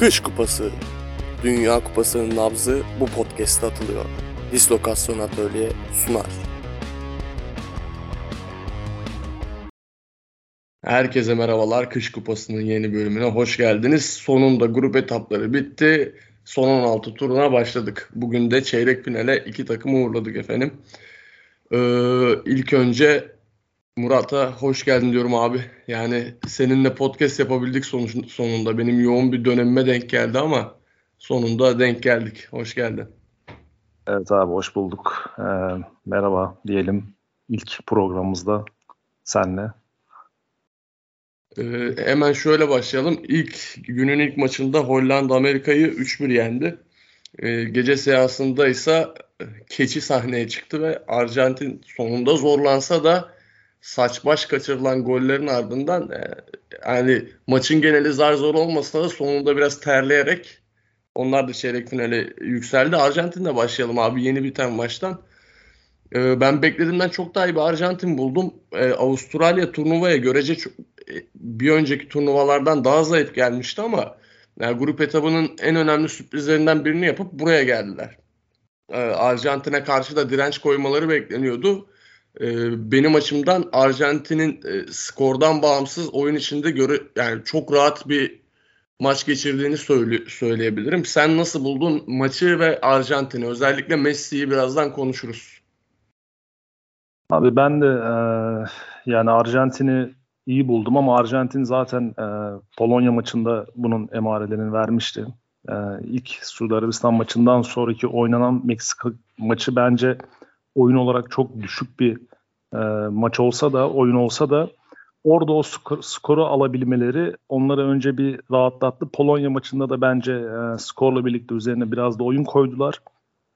Kış Kupası, Dünya Kupası'nın nabzı bu podcast'te atılıyor. Dislokasyon Atölye sunar. Herkese merhabalar. Kış Kupası'nın yeni bölümüne hoş geldiniz. Sonunda grup etapları bitti. Son 16 turuna başladık. Bugün de çeyrek finale iki takım uğurladık efendim. Ee, ilk önce Murat'a hoş geldin diyorum abi. Yani seninle podcast yapabildik sonuç, sonunda. Benim yoğun bir dönemime denk geldi ama sonunda denk geldik. Hoş geldin. Evet abi hoş bulduk. Ee, merhaba diyelim ilk programımızda senle. Ee, hemen şöyle başlayalım. İlk günün ilk maçında Hollanda Amerika'yı 3-1 yendi. Ee, gece seansında ise keçi sahneye çıktı ve Arjantin sonunda zorlansa da saç baş kaçırılan gollerin ardından e, yani maçın geneli zar zor olmasa da sonunda biraz terleyerek onlar da çeyrek finale yükseldi. Arjantin'de başlayalım abi yeni biten maçtan. E, ben beklediğimden çok daha iyi bir Arjantin buldum. E, Avustralya turnuvaya görece çok, bir önceki turnuvalardan daha zayıf gelmişti ama yani grup etabının en önemli sürprizlerinden birini yapıp buraya geldiler. Arjantin'e karşı da direnç koymaları bekleniyordu benim açımdan Arjantin'in e, skordan bağımsız oyun içinde göre yani çok rahat bir maç geçirdiğini söyle, söyleyebilirim. Sen nasıl buldun maçı ve Arjantin'i? Özellikle Messi'yi birazdan konuşuruz. Abi ben de e, yani Arjantin'i iyi buldum ama Arjantin zaten e, Polonya maçında bunun emarelerini vermişti. E, ilk Suudi Arabistan maçından sonraki oynanan Meksika maçı bence oyun olarak çok düşük bir e, maç olsa da, oyun olsa da orada o skor, skoru alabilmeleri onları önce bir rahatlattı. Polonya maçında da bence e, skorla birlikte üzerine biraz da oyun koydular.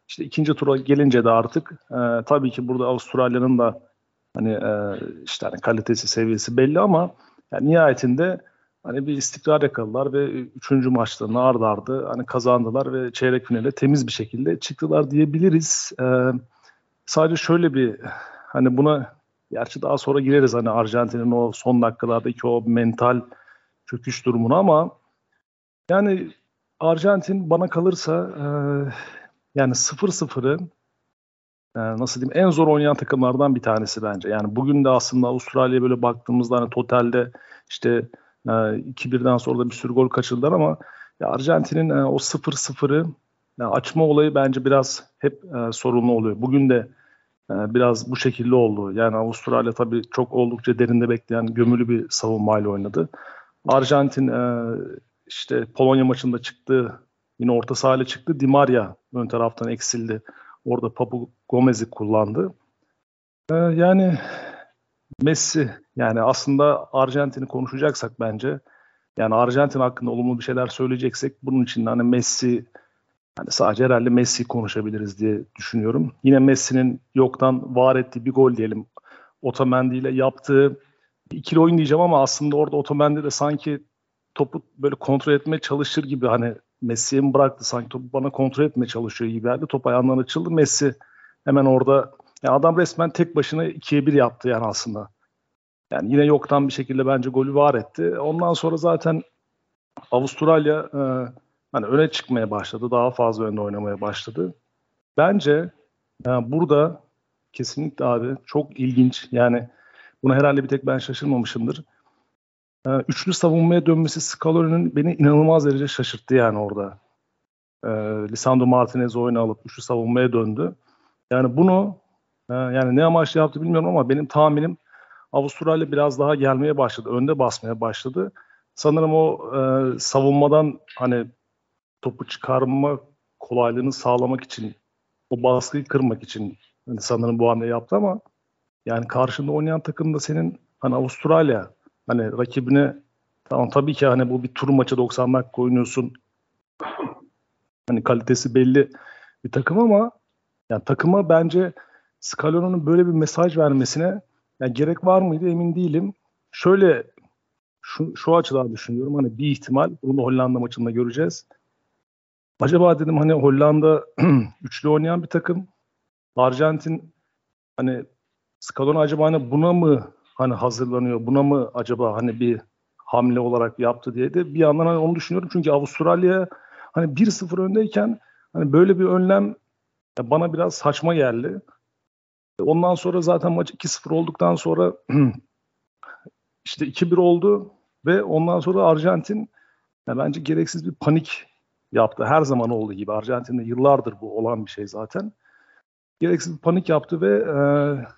İşte ikinci tura gelince de artık e, tabii ki burada Avustralya'nın da hani e, işte hani kalitesi seviyesi belli ama yani nihayetinde hani bir istikrar yakaladılar ve üçüncü maçlarını ardı ardı hani kazandılar ve çeyrek finale temiz bir şekilde çıktılar diyebiliriz. E, Sadece şöyle bir hani buna gerçi daha sonra gireriz hani Arjantin'in o son dakikalardaki o mental çöküş durumuna ama yani Arjantin bana kalırsa e, yani 0-0'ı e, nasıl diyeyim en zor oynayan takımlardan bir tanesi bence. Yani bugün de aslında Avustralya'ya böyle baktığımızda hani totalde işte e, 2-1'den sonra da bir sürü gol kaçırdılar ama Arjantin'in e, o 0-0'ı yani açma olayı bence biraz hep e, sorunlu oluyor. Bugün de e, biraz bu şekilde oldu. Yani Avustralya tabii çok oldukça derinde bekleyen gömülü bir savunmayla oynadı. Arjantin e, işte Polonya maçında çıktı. Yine orta sahayla çıktı. Di Maria ön taraftan eksildi. Orada Papu Gomez'i kullandı. E, yani Messi yani aslında Arjantin'i konuşacaksak bence yani Arjantin hakkında olumlu bir şeyler söyleyeceksek bunun için hani Messi yani sadece herhalde Messi konuşabiliriz diye düşünüyorum. Yine Messi'nin yoktan var ettiği bir gol diyelim. Otamendi ile yaptığı ikili oyun diyeceğim ama aslında orada Otamendi de sanki topu böyle kontrol etmeye çalışır gibi hani Messi'ye mi bıraktı sanki topu bana kontrol etmeye çalışıyor gibi geldi. Top ayağından açıldı. Messi hemen orada yani adam resmen tek başına ikiye bir yaptı yani aslında. Yani yine yoktan bir şekilde bence golü var etti. Ondan sonra zaten Avustralya e, hani öne çıkmaya başladı. Daha fazla önde oynamaya başladı. Bence yani burada kesinlikle abi çok ilginç. Yani buna herhalde bir tek ben şaşırmamışımdır. Üçlü savunmaya dönmesi Scaloni'nin beni inanılmaz derece şaşırttı yani orada. Ee, Lisandro Martinez oyunu alıp üçlü savunmaya döndü. Yani bunu yani ne amaçla yaptı bilmiyorum ama benim tahminim Avustralya biraz daha gelmeye başladı. Önde basmaya başladı. Sanırım o e, savunmadan hani topu çıkarma kolaylığını sağlamak için, o baskıyı kırmak için hani sanırım bu hamle yaptı ama yani karşında oynayan takım da senin hani Avustralya hani rakibine tamam tabii ki hani bu bir tur maçı 90 dakika oynuyorsun. Hani kalitesi belli bir takım ama yani takıma bence Scaloni'nin böyle bir mesaj vermesine yani gerek var mıydı emin değilim. Şöyle şu, şu açıdan düşünüyorum. Hani bir ihtimal bunu Hollanda maçında göreceğiz. Acaba dedim hani Hollanda üçlü oynayan bir takım. Arjantin hani Scaloni acaba hani buna mı hani hazırlanıyor? Buna mı acaba hani bir hamle olarak yaptı diye de bir yandan hani onu düşünüyorum. Çünkü Avustralya hani 1-0 öndeyken hani böyle bir önlem bana biraz saçma geldi. Ondan sonra zaten maç 2-0 olduktan sonra işte 2-1 oldu ve ondan sonra Arjantin yani bence gereksiz bir panik yaptı. Her zaman olduğu gibi Arjantin'de yıllardır bu olan bir şey zaten. Gereksiz bir panik yaptı ve e,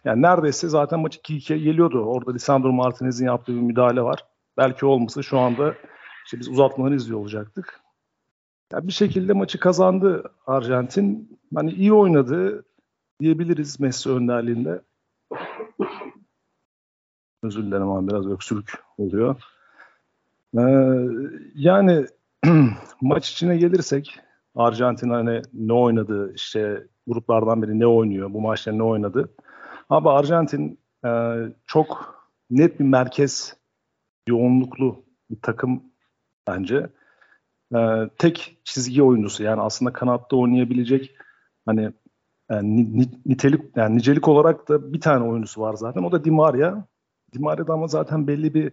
yani neredeyse zaten maç 2-2'ye geliyordu. Orada Lisandro Martinez'in yaptığı bir müdahale var. Belki olmasa şu anda işte biz uzatmaları izliyor olacaktık. Yani bir şekilde maçı kazandı Arjantin. Hani iyi oynadı diyebiliriz Messi önderliğinde. Özür dilerim ama biraz öksürük oluyor. Ee, yani maç içine gelirsek Arjantin hani ne oynadı işte gruplardan biri ne oynuyor bu maçta ne oynadı. Ama Arjantin e, çok net bir merkez yoğunluklu bir takım bence. E, tek çizgi oyuncusu yani aslında kanatta oynayabilecek hani yani nitelik yani nicelik olarak da bir tane oyuncusu var zaten. O da Di Maria. Di Maria da ama zaten belli bir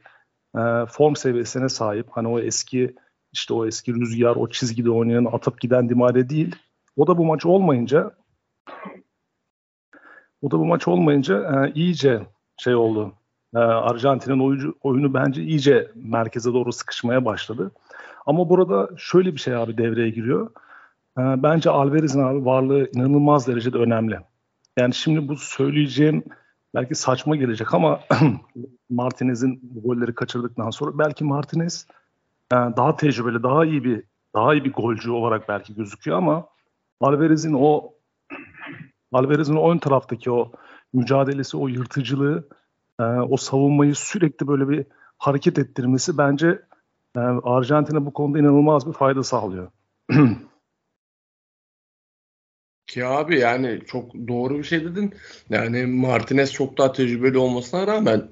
e, form seviyesine sahip. Hani o eski işte o eski rüzgar, o çizgide oynayan, atıp giden Di Maria değil. O da bu maç olmayınca o da bu maç olmayınca e, iyice şey oldu. E, Arjantin'in oyuncu, oyunu bence iyice merkeze doğru sıkışmaya başladı. Ama burada şöyle bir şey abi devreye giriyor. E, bence Alvarez'in abi varlığı inanılmaz derecede önemli. Yani şimdi bu söyleyeceğim belki saçma gelecek ama Martinez'in bu golleri kaçırdıktan sonra belki Martinez daha tecrübeli, daha iyi bir daha iyi bir golcü olarak belki gözüküyor ama Alvarez'in o Alvarez'in ön taraftaki o mücadelesi, o yırtıcılığı, e, o savunmayı sürekli böyle bir hareket ettirmesi bence e, Arjantin'e bu konuda inanılmaz bir fayda sağlıyor. Ki abi yani çok doğru bir şey dedin. Yani Martinez çok daha tecrübeli olmasına rağmen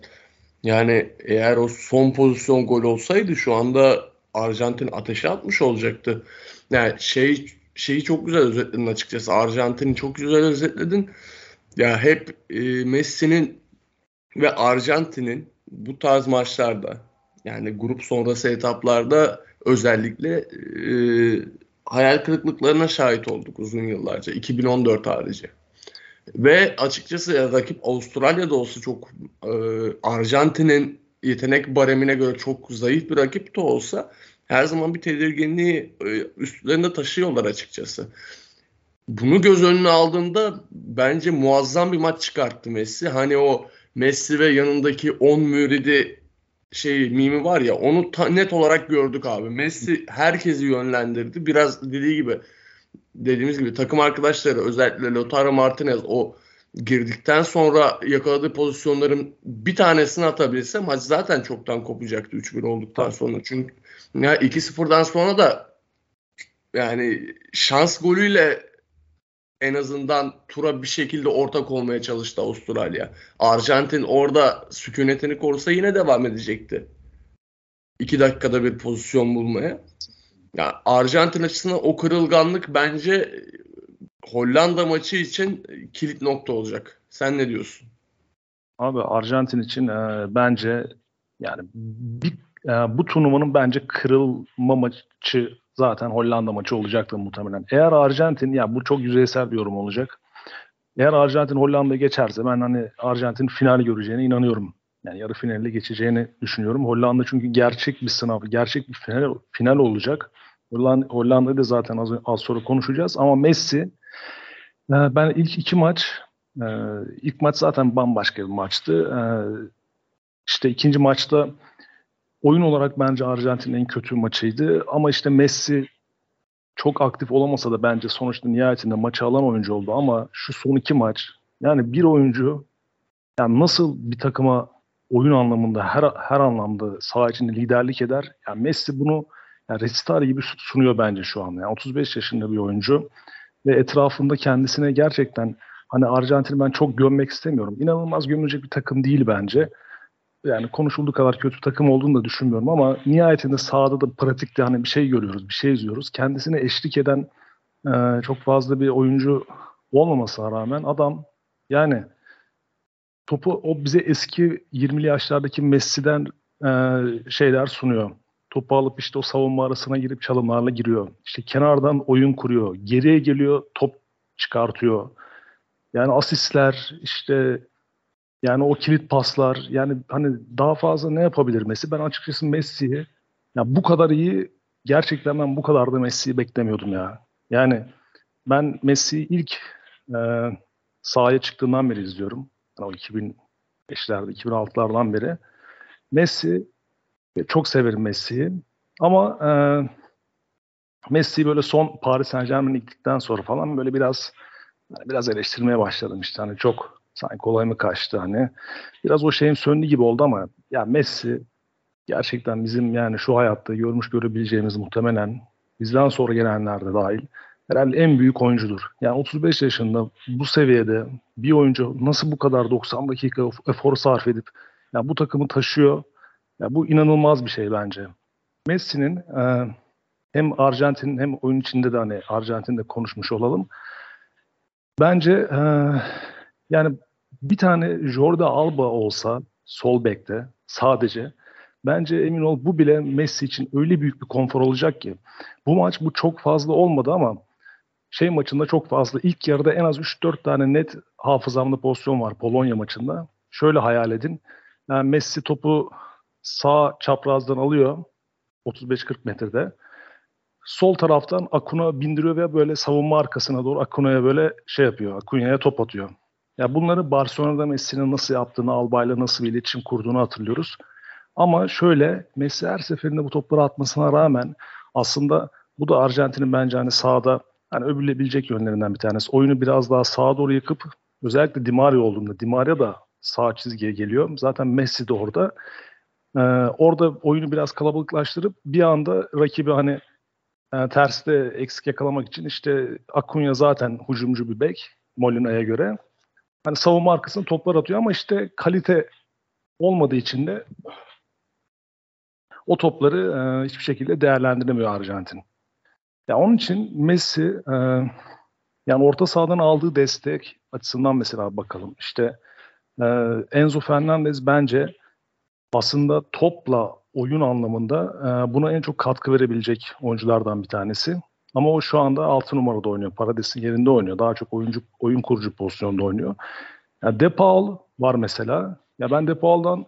yani eğer o son pozisyon gol olsaydı şu anda Arjantin ateşe atmış olacaktı. Yani şey şeyi çok güzel özetledin açıkçası. Arjantin'i çok güzel özetledin. Ya hep e, Messi'nin ve Arjantin'in bu tarz maçlarda yani grup sonrası etaplarda özellikle e, hayal kırıklıklarına şahit olduk uzun yıllarca. 2014 harici. Ve açıkçası rakip Avustralya'da olsa çok e, Arjantin'in yetenek baremine göre çok zayıf bir rakip de olsa her zaman bir tedirginliği e, üstlerinde taşıyorlar açıkçası. Bunu göz önüne aldığında bence muazzam bir maç çıkarttı Messi. Hani o Messi ve yanındaki 10 müridi şey mimi var ya onu ta, net olarak gördük abi. Messi herkesi yönlendirdi. Biraz dediği gibi dediğimiz gibi takım arkadaşları özellikle Lautaro Martinez o girdikten sonra yakaladığı pozisyonların bir tanesini atabilse maç zaten çoktan kopacaktı 3-1 olduktan sonra. Çünkü ya 2-0'dan sonra da yani şans golüyle en azından tura bir şekilde ortak olmaya çalıştı Avustralya. Arjantin orada sükunetini korusa yine devam edecekti. 2 dakikada bir pozisyon bulmaya. Yani Arjantin açısından o kırılganlık bence Hollanda maçı için kilit nokta olacak. Sen ne diyorsun? Abi Arjantin için e, bence yani bir e, bu turnuvanın bence kırılma maçı zaten Hollanda maçı olacaktı muhtemelen. Eğer Arjantin, ya bu çok yüzeysel bir yorum olacak. Eğer Arjantin Hollanda'ya geçerse ben hani Arjantin final göreceğine inanıyorum. Yani yarı finalle geçeceğini düşünüyorum. Hollanda çünkü gerçek bir sınav, gerçek bir final, final olacak. Hollanda, Hollanda'yı da zaten az, az sonra konuşacağız. Ama Messi, e, ben ilk iki maç, e, ilk maç zaten bambaşka bir maçtı. E, işte ikinci maçta oyun olarak bence Arjantin'in en kötü maçıydı. Ama işte Messi çok aktif olamasa da bence sonuçta nihayetinde maçı alan oyuncu oldu. Ama şu son iki maç yani bir oyuncu yani nasıl bir takıma oyun anlamında her her anlamda saha içinde liderlik eder. Yani Messi bunu yani resital gibi sunuyor bence şu an. Yani 35 yaşında bir oyuncu ve etrafında kendisine gerçekten hani Arjantin'i ben çok gömmek istemiyorum. İnanılmaz gömülecek bir takım değil bence yani konuşulduğu kadar kötü takım olduğunu da düşünmüyorum ama nihayetinde sahada da pratikte hani bir şey görüyoruz, bir şey izliyoruz. Kendisine eşlik eden e, çok fazla bir oyuncu olmamasına rağmen adam yani topu o bize eski 20'li yaşlardaki Messi'den e, şeyler sunuyor. Topu alıp işte o savunma arasına girip çalımlarla giriyor. İşte kenardan oyun kuruyor. Geriye geliyor, top çıkartıyor. Yani asistler, işte yani o kilit paslar. Yani hani daha fazla ne yapabilir Messi? Ben açıkçası Messi'yi ya bu kadar iyi gerçekten ben bu kadar da Messi'yi beklemiyordum ya. Yani ben Messi'yi ilk e, sahaya çıktığından beri izliyorum. Yani o 2005'lerde, 2006'lardan beri. Messi, çok severim Messi'yi. Ama e, Messi böyle son Paris Saint Germain'e gittikten sonra falan böyle biraz biraz eleştirmeye başladım işte hani çok sanki kolay mı kaçtı hani. Biraz o şeyin söndü gibi oldu ama ya Messi gerçekten bizim yani şu hayatta görmüş görebileceğimiz muhtemelen bizden sonra gelenler de dahil herhalde en büyük oyuncudur. Yani 35 yaşında bu seviyede bir oyuncu nasıl bu kadar 90 dakika efor sarf edip yani bu takımı taşıyor. Yani bu inanılmaz bir şey bence. Messi'nin e, hem Arjantin hem oyun içinde de hani Arjantin'de konuşmuş olalım. Bence e, yani bir tane Jordi Alba olsa sol bekte sadece bence emin ol bu bile Messi için öyle büyük bir konfor olacak ki. Bu maç bu çok fazla olmadı ama şey maçında çok fazla. İlk yarıda en az 3-4 tane net hafızamda pozisyon var Polonya maçında. Şöyle hayal edin. Yani Messi topu sağ çaprazdan alıyor 35-40 metrede. Sol taraftan Akuna bindiriyor ve böyle savunma arkasına doğru Akuna'ya böyle şey yapıyor. Akuna'ya top atıyor. Ya bunları Barcelona'da Messi'nin nasıl yaptığını, Alba'yla nasıl bir iletişim kurduğunu hatırlıyoruz. Ama şöyle Messi her seferinde bu topları atmasına rağmen aslında bu da Arjantin'in bence hani sahada hani övülebilecek yönlerinden bir tanesi. Oyunu biraz daha sağa doğru yıkıp özellikle Di Maria olduğunda Di Maria da sağ çizgiye geliyor. Zaten Messi de orada. Ee, orada oyunu biraz kalabalıklaştırıp bir anda rakibi hani e, terste eksik yakalamak için işte Akunya zaten hücumcu bir bek Molina'ya göre. Hani savunma arkasına toplar atıyor ama işte kalite olmadığı için de o topları e, hiçbir şekilde değerlendiremiyor Arjantin. Ya onun için Messi e, yani orta sahadan aldığı destek açısından mesela bakalım. İşte e, Enzo Fernandez bence aslında topla oyun anlamında e, buna en çok katkı verebilecek oyunculardan bir tanesi. Ama o şu anda 6 numarada oynuyor. Parades'in yerinde oynuyor. Daha çok oyuncu oyun kurucu pozisyonda oynuyor. Ya De var mesela. Ya ben De Paul'dan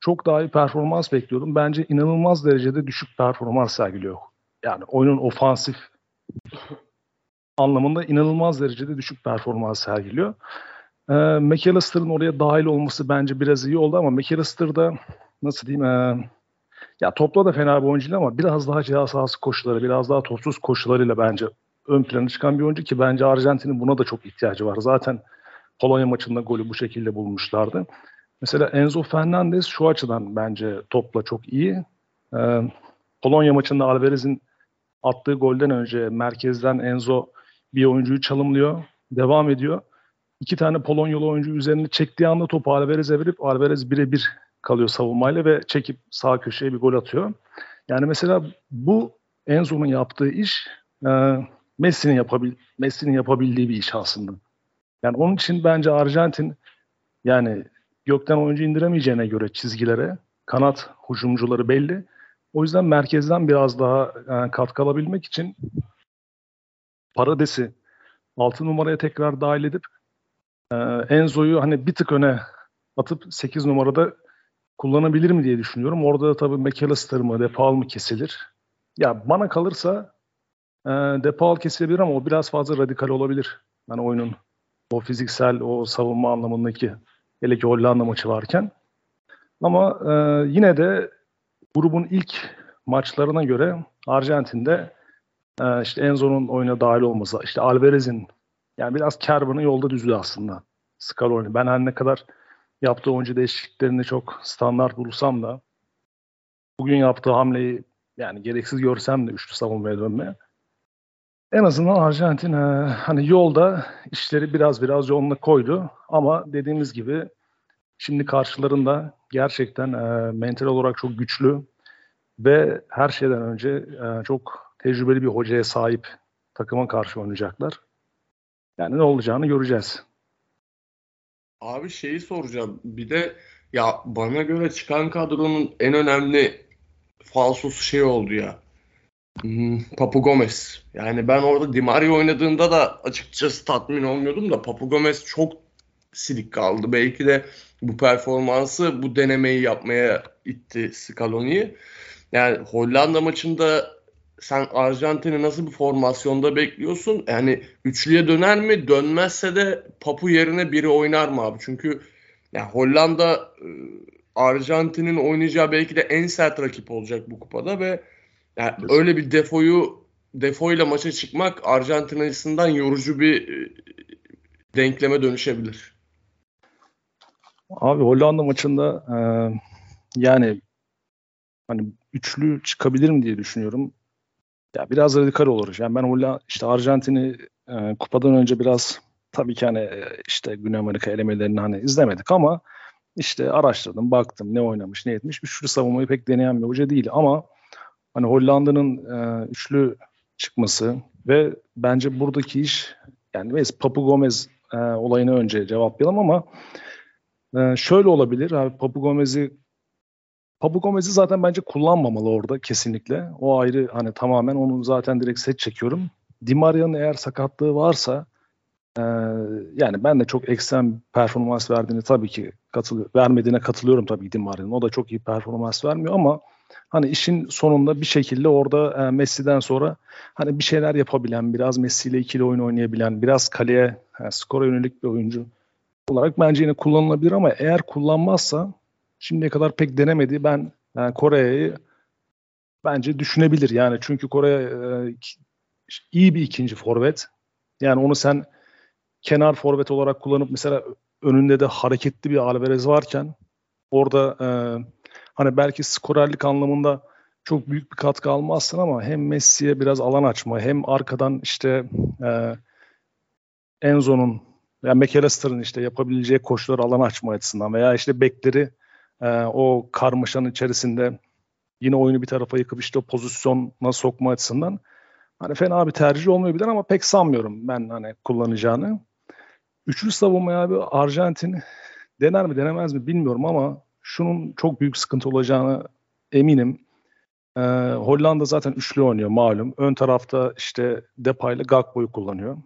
çok daha iyi performans bekliyordum. Bence inanılmaz derecede düşük performans sergiliyor. Yani oyunun ofansif anlamında inanılmaz derecede düşük performans sergiliyor. Ee, McAllister'ın oraya dahil olması bence biraz iyi oldu ama McAllister'da nasıl diyeyim e, ya topla da fena bir oyuncu değil ama biraz daha ceza sahası koşuları, biraz daha topsuz koşularıyla bence ön plana çıkan bir oyuncu ki bence Arjantin'in buna da çok ihtiyacı var. Zaten Polonya maçında golü bu şekilde bulmuşlardı. Mesela Enzo Fernandez şu açıdan bence topla çok iyi. Ee, Polonya maçında Alvarez'in attığı golden önce merkezden Enzo bir oyuncuyu çalımlıyor. Devam ediyor. İki tane Polonyalı oyuncu üzerine çektiği anda topu Alvarez'e verip Alvarez birebir kalıyor savunmayla ve çekip sağ köşeye bir gol atıyor. Yani mesela bu Enzo'nun yaptığı iş e, Messi'nin yapabil Messi'nin yapabildiği bir iş aslında. Yani onun için bence Arjantin yani gökten oyuncu indiremeyeceğine göre çizgilere kanat hücumcuları belli. O yüzden merkezden biraz daha yani e, katkı alabilmek için Parades'i 6 numaraya tekrar dahil edip e, Enzo'yu hani bir tık öne atıp 8 numarada kullanabilir mi diye düşünüyorum. Orada da tabii McAllister mı, DePaul mu kesilir? Ya bana kalırsa e, DePaul kesilebilir ama o biraz fazla radikal olabilir. Yani oyunun o fiziksel, o savunma anlamındaki hele ki Hollanda maçı varken. Ama e, yine de grubun ilk maçlarına göre Arjantin'de e, işte Enzo'nun oyuna dahil olması, işte Alvarez'in yani biraz Kervan'ı yolda düzdü aslında. Scaloni. Ben her ne kadar yaptığı oyuncu değişikliklerini çok standart bulsam da bugün yaptığı hamleyi yani gereksiz görsem de üçlü savunmaya dönmeye en azından Arjantin e, hani yolda işleri biraz biraz yoluna koydu ama dediğimiz gibi şimdi karşılarında gerçekten e, mental olarak çok güçlü ve her şeyden önce e, çok tecrübeli bir hocaya sahip takıma karşı oynayacaklar. Yani ne olacağını göreceğiz. Abi şeyi soracağım. Bir de Ya bana göre çıkan kadronun en önemli falsosu şey oldu ya. Hmm, Papu Gomez. Yani ben orada Di Maria oynadığında da açıkçası tatmin olmuyordum da Papu Gomez çok silik kaldı. Belki de bu performansı bu denemeyi yapmaya itti Scaloni'yi. Yani Hollanda maçında sen Arjantin'i nasıl bir formasyonda bekliyorsun? Yani üçlüye döner mi? Dönmezse de Papu yerine biri oynar mı abi? Çünkü yani Hollanda e, Arjantin'in oynayacağı belki de en sert rakip olacak bu kupada ve yani öyle bir defoyu defoyla maça çıkmak Arjantin açısından yorucu bir e, denkleme dönüşebilir. Abi Hollanda maçında e, yani hani üçlü çıkabilir mi diye düşünüyorum. Ya biraz radikal olur. Yani ben Hollanda işte Arjantin'i e, kupadan önce biraz tabii ki hani e, işte Güney Amerika elemelerini hani izlemedik ama işte araştırdım, baktım ne oynamış, ne etmiş. Üçlü savunmayı pek deneyen bir hoca değil ama hani Hollanda'nın e, üçlü çıkması ve bence buradaki iş yani biz Papu Gomez e, olayını önce cevaplayalım ama e, şöyle olabilir. Abi Papu Gomez'i Papu Gomez'i zaten bence kullanmamalı orada kesinlikle. O ayrı hani tamamen onu zaten direkt set çekiyorum. Di Maria'nın eğer sakatlığı varsa e, yani ben de çok ekstrem performans verdiğini tabii ki katılıyor, vermediğine katılıyorum tabii Di Maria'nın. O da çok iyi performans vermiyor ama hani işin sonunda bir şekilde orada e, Messi'den sonra hani bir şeyler yapabilen, biraz Messi ile ikili oyun oynayabilen, biraz kaleye, yani skora yönelik bir oyuncu olarak bence yine kullanılabilir ama eğer kullanmazsa şimdiye kadar pek denemedi. Ben yani Kore'yi bence düşünebilir yani çünkü Kore e, iyi bir ikinci forvet. Yani onu sen kenar forvet olarak kullanıp mesela önünde de hareketli bir Alvarez varken orada e, hani belki skorerlik anlamında çok büyük bir katkı almazsın ama hem Messi'ye biraz alan açma hem arkadan işte e, Enzo'nun veya McAllister'ın işte yapabileceği koşuları alan açma açısından veya işte bekleri e, o karmaşanın içerisinde yine oyunu bir tarafa yıkıp işte o pozisyona sokma açısından hani fena bir tercih olmayabilir ama pek sanmıyorum ben hani kullanacağını. Üçlü savunmaya abi Arjantin dener mi denemez mi bilmiyorum ama şunun çok büyük sıkıntı olacağını eminim. Ee, Hollanda zaten üçlü oynuyor malum. Ön tarafta işte Depay ile Gakpo'yu kullanıyor.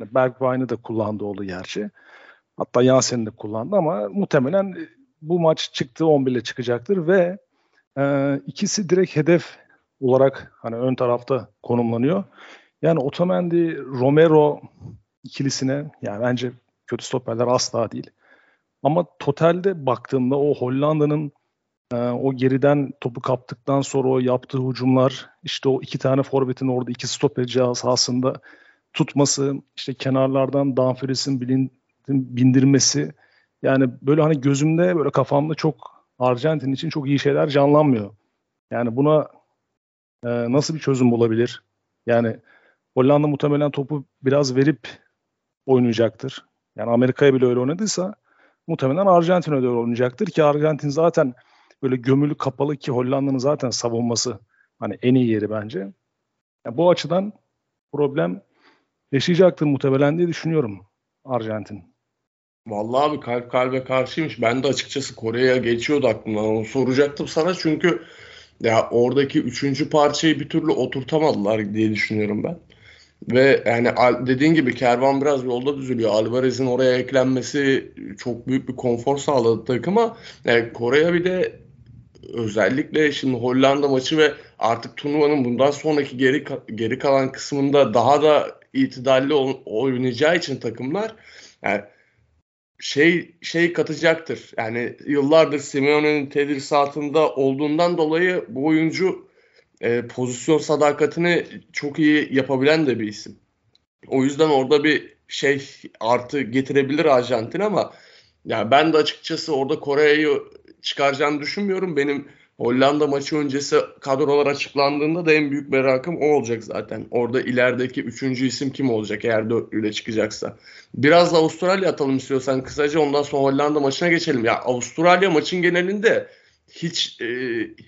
Yani Bergwijn'i de kullandı oldu gerçi. Hatta Jansen'i de kullandı ama muhtemelen bu maç çıktı 11 ile çıkacaktır ve e, ikisi direkt hedef olarak hani ön tarafta konumlanıyor. Yani Otamendi, Romero ikilisine yani bence kötü stoperler asla değil. Ama totalde baktığımda o Hollanda'nın e, o geriden topu kaptıktan sonra o yaptığı hücumlar işte o iki tane forvetin orada iki stoper sahasında tutması işte kenarlardan Danferis'in bindirmesi yani böyle hani gözümde böyle kafamda çok Arjantin için çok iyi şeyler canlanmıyor. Yani buna e, nasıl bir çözüm bulabilir? Yani Hollanda muhtemelen topu biraz verip oynayacaktır. Yani Amerika'ya bile öyle oynadıysa muhtemelen Arjantin'e de öyle oynayacaktır ki Arjantin zaten böyle gömülü kapalı ki Hollanda'nın zaten savunması hani en iyi yeri bence. Yani bu açıdan problem yaşayacaktır muhtemelen diye düşünüyorum Arjantin. Vallahi abi kalp kalbe karşıymış. Ben de açıkçası Kore'ye geçiyordu aklımdan. Onu soracaktım sana çünkü ya oradaki üçüncü parçayı bir türlü oturtamadılar diye düşünüyorum ben. Ve yani dediğin gibi kervan biraz yolda düzülüyor. Alvarez'in oraya eklenmesi çok büyük bir konfor sağladı takıma. Yani Kore'ye bir de özellikle şimdi Hollanda maçı ve artık turnuvanın bundan sonraki geri geri kalan kısmında daha da itidalli oynayacağı için takımlar yani şey şey katacaktır. Yani yıllardır Simeone'nin tedrisatında olduğundan dolayı bu oyuncu e, pozisyon sadakatini çok iyi yapabilen de bir isim. O yüzden orada bir şey artı getirebilir Arjantin ama yani ben de açıkçası orada Kore'yi çıkaracağını düşünmüyorum. Benim Hollanda maçı öncesi kadrolar açıklandığında da en büyük merakım o olacak zaten. Orada ilerideki üçüncü isim kim olacak eğer dörtlüyle çıkacaksa. Biraz da Avustralya atalım istiyorsan kısaca ondan sonra Hollanda maçına geçelim. Ya Avustralya maçın genelinde hiç e,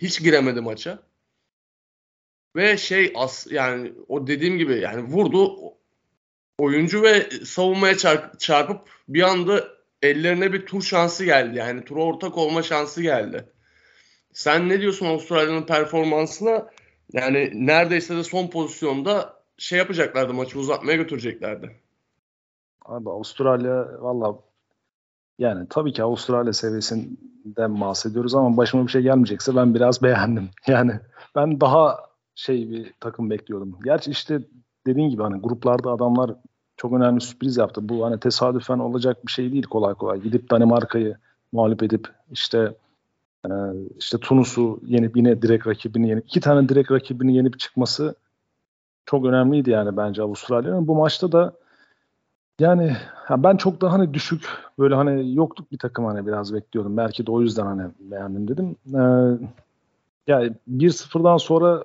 hiç giremedi maça. Ve şey as yani o dediğim gibi yani vurdu oyuncu ve savunmaya çarp, çarpıp bir anda ellerine bir tur şansı geldi. Yani tura ortak olma şansı geldi. Sen ne diyorsun Avustralya'nın performansına? Yani neredeyse de son pozisyonda şey yapacaklardı maçı uzatmaya götüreceklerdi. Abi Avustralya valla yani tabii ki Avustralya seviyesinden bahsediyoruz ama başıma bir şey gelmeyecekse ben biraz beğendim. Yani ben daha şey bir takım bekliyordum. Gerçi işte dediğin gibi hani gruplarda adamlar çok önemli sürpriz yaptı. Bu hani tesadüfen olacak bir şey değil kolay kolay. Gidip Danimarka'yı mağlup edip işte e, işte Tunus'u yenip yine direkt rakibini yenip iki tane direkt rakibini yenip çıkması çok önemliydi yani bence Avustralya'nın. Bu maçta da yani ben çok daha hani düşük böyle hani yokluk bir takım hani biraz bekliyordum. Belki de o yüzden hani beğendim dedim. Ee, yani 1-0'dan sonra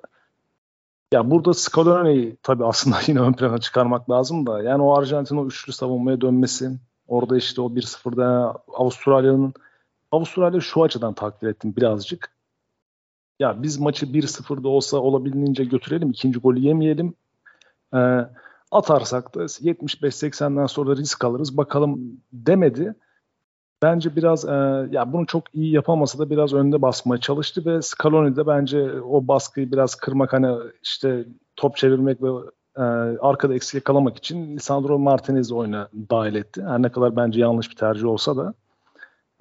ya burada Scaloni'yi tabii aslında yine ön plana çıkarmak lazım da yani o Arjantin o üçlü savunmaya dönmesi orada işte o 1-0'da Avustralya'nın Avustralya şu açıdan takdir ettim birazcık. Ya biz maçı 1-0'da olsa olabildiğince götürelim. ikinci golü yemeyelim. Ee, atarsak da 75-80'den sonra risk alırız. Bakalım demedi. Bence biraz e, ya bunu çok iyi yapamasa da biraz önde basmaya çalıştı ve Scaloni de bence o baskıyı biraz kırmak hani işte top çevirmek ve e, arkada eksik yakalamak için Lisandro Martinez oyuna dahil etti. Her ne kadar bence yanlış bir tercih olsa da.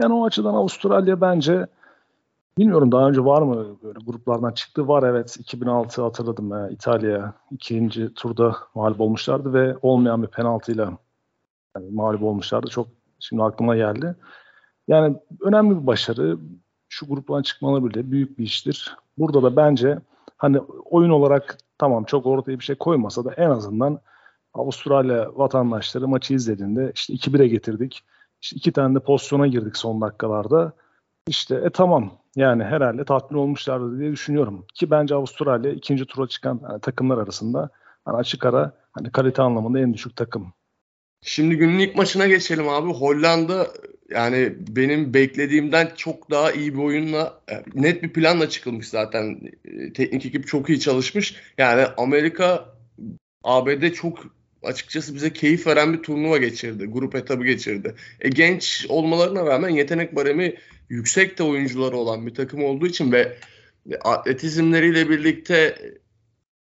Yani o açıdan Avustralya bence bilmiyorum daha önce var mı böyle gruplardan çıktı var evet 2006 hatırladım ya, İtalya ikinci turda mağlup olmuşlardı ve olmayan bir penaltıyla yani mağlup olmuşlardı. Çok Şimdi aklıma geldi. Yani önemli bir başarı. Şu gruptan çıkmaları bile büyük bir iştir. Burada da bence hani oyun olarak tamam çok ortaya bir şey koymasa da en azından Avustralya vatandaşları maçı izlediğinde işte 2-1'e getirdik. İşte iki tane de pozisyona girdik son dakikalarda. İşte e tamam yani herhalde tatmin olmuşlardı diye düşünüyorum. Ki bence Avustralya ikinci tura çıkan yani takımlar arasında hani açık ara hani kalite anlamında en düşük takım. Şimdi günün ilk maçına geçelim abi. Hollanda yani benim beklediğimden çok daha iyi bir oyunla e, net bir planla çıkılmış zaten. E, teknik ekip çok iyi çalışmış. Yani Amerika ABD çok açıkçası bize keyif veren bir turnuva geçirdi. Grup etabı geçirdi. E, genç olmalarına rağmen yetenek baremi yüksek de oyuncuları olan bir takım olduğu için ve atletizmleriyle birlikte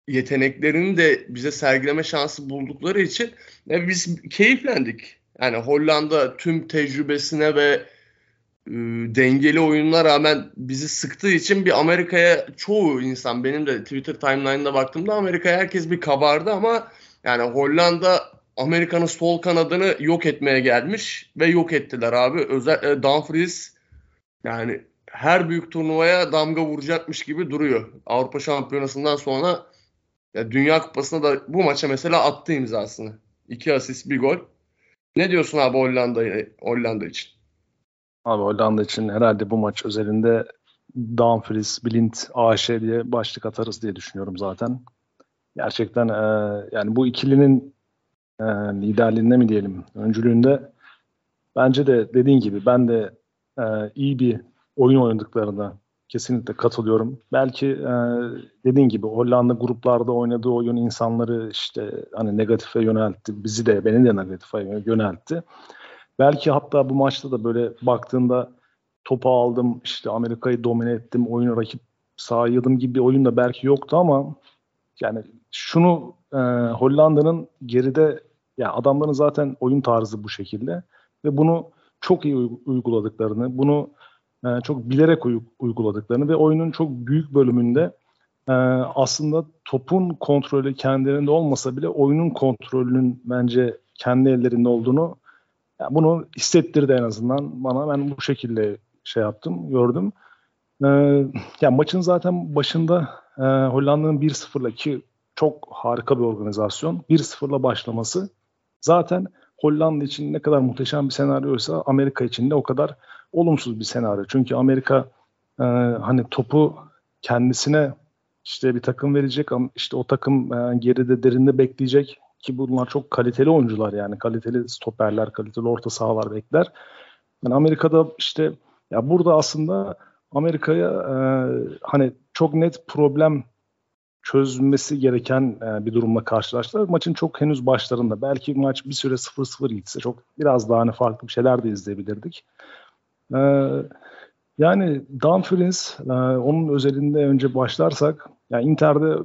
yeteneklerini de bize sergileme şansı buldukları için e, biz keyiflendik. Yani Hollanda tüm tecrübesine ve e, dengeli oyununa rağmen bizi sıktığı için bir Amerika'ya çoğu insan benim de Twitter timeline'da baktığımda Amerika'ya herkes bir kabardı ama yani Hollanda Amerika'nın sol kanadını yok etmeye gelmiş ve yok ettiler abi. Özel e, Dumfries yani her büyük turnuvaya damga vuracakmış gibi duruyor. Avrupa Şampiyonası'ndan sonra ya Dünya Kupası'nda da bu maça mesela attı imzasını. İki asist, bir gol. Ne diyorsun abi Hollanda, Hollanda için? Abi Hollanda için herhalde bu maç özelinde Dumfries, Blind, AŞ diye başlık atarız diye düşünüyorum zaten. Gerçekten e, yani bu ikilinin e, liderliğinde mi diyelim, öncülüğünde bence de dediğin gibi ben de e, iyi bir oyun oynadıklarını kesinlikle katılıyorum. Belki e, dediğin gibi Hollanda gruplarda oynadığı oyun insanları işte hani negatife yöneltti. Bizi de beni de negatife yöneltti. Belki hatta bu maçta da böyle baktığında topu aldım işte Amerika'yı domine ettim oyunu rakip sağladım gibi bir oyun da belki yoktu ama yani şunu e, Hollanda'nın geride yani adamların zaten oyun tarzı bu şekilde ve bunu çok iyi uyguladıklarını, bunu e, çok bilerek uyguladıklarını ve oyunun çok büyük bölümünde e, aslında topun kontrolü kendilerinde olmasa bile oyunun kontrolünün bence kendi ellerinde olduğunu yani bunu hissettirdi en azından bana. Ben bu şekilde şey yaptım, gördüm. Ee, yani maçın zaten başında e, Hollanda'nın 1-0'la ki çok harika bir organizasyon. 1-0'la başlaması zaten Hollanda için ne kadar muhteşem bir senaryoysa Amerika için de o kadar olumsuz bir senaryo. Çünkü Amerika e, hani topu kendisine işte bir takım verecek ama işte o takım e, geride derinde bekleyecek ki bunlar çok kaliteli oyuncular yani kaliteli stoperler, kaliteli orta sahalar bekler. Yani Amerika'da işte ya burada aslında Amerika'ya e, hani çok net problem çözmesi gereken e, bir durumla karşılaştılar. Maçın çok henüz başlarında. Belki maç bir süre 0-0 gitse çok biraz daha hani farklı bir şeyler de izleyebilirdik. E, yani Dumfries, e, onun özelinde önce başlarsak, yani Inter'de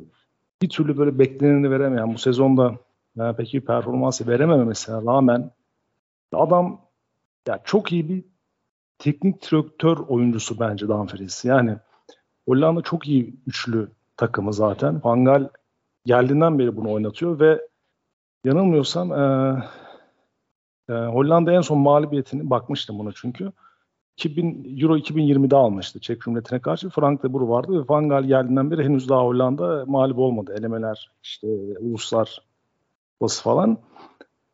bir türlü böyle bekleneni veremeyen, bu sezonda e, peki performansı verememesine rağmen adam ya çok iyi bir teknik direktör oyuncusu bence Dumfries. Yani Hollanda çok iyi üçlü takımı zaten. Van Gaal geldiğinden beri bunu oynatıyor ve yanılmıyorsam e, e, Hollanda en son mağlubiyetini bakmıştım buna çünkü. 2000, Euro 2020'de almıştı Çek Cumhuriyeti'ne karşı. Frank de Boer vardı ve Van Gaal geldiğinden beri henüz daha Hollanda mağlup olmadı. Elemeler, işte uluslar bası falan.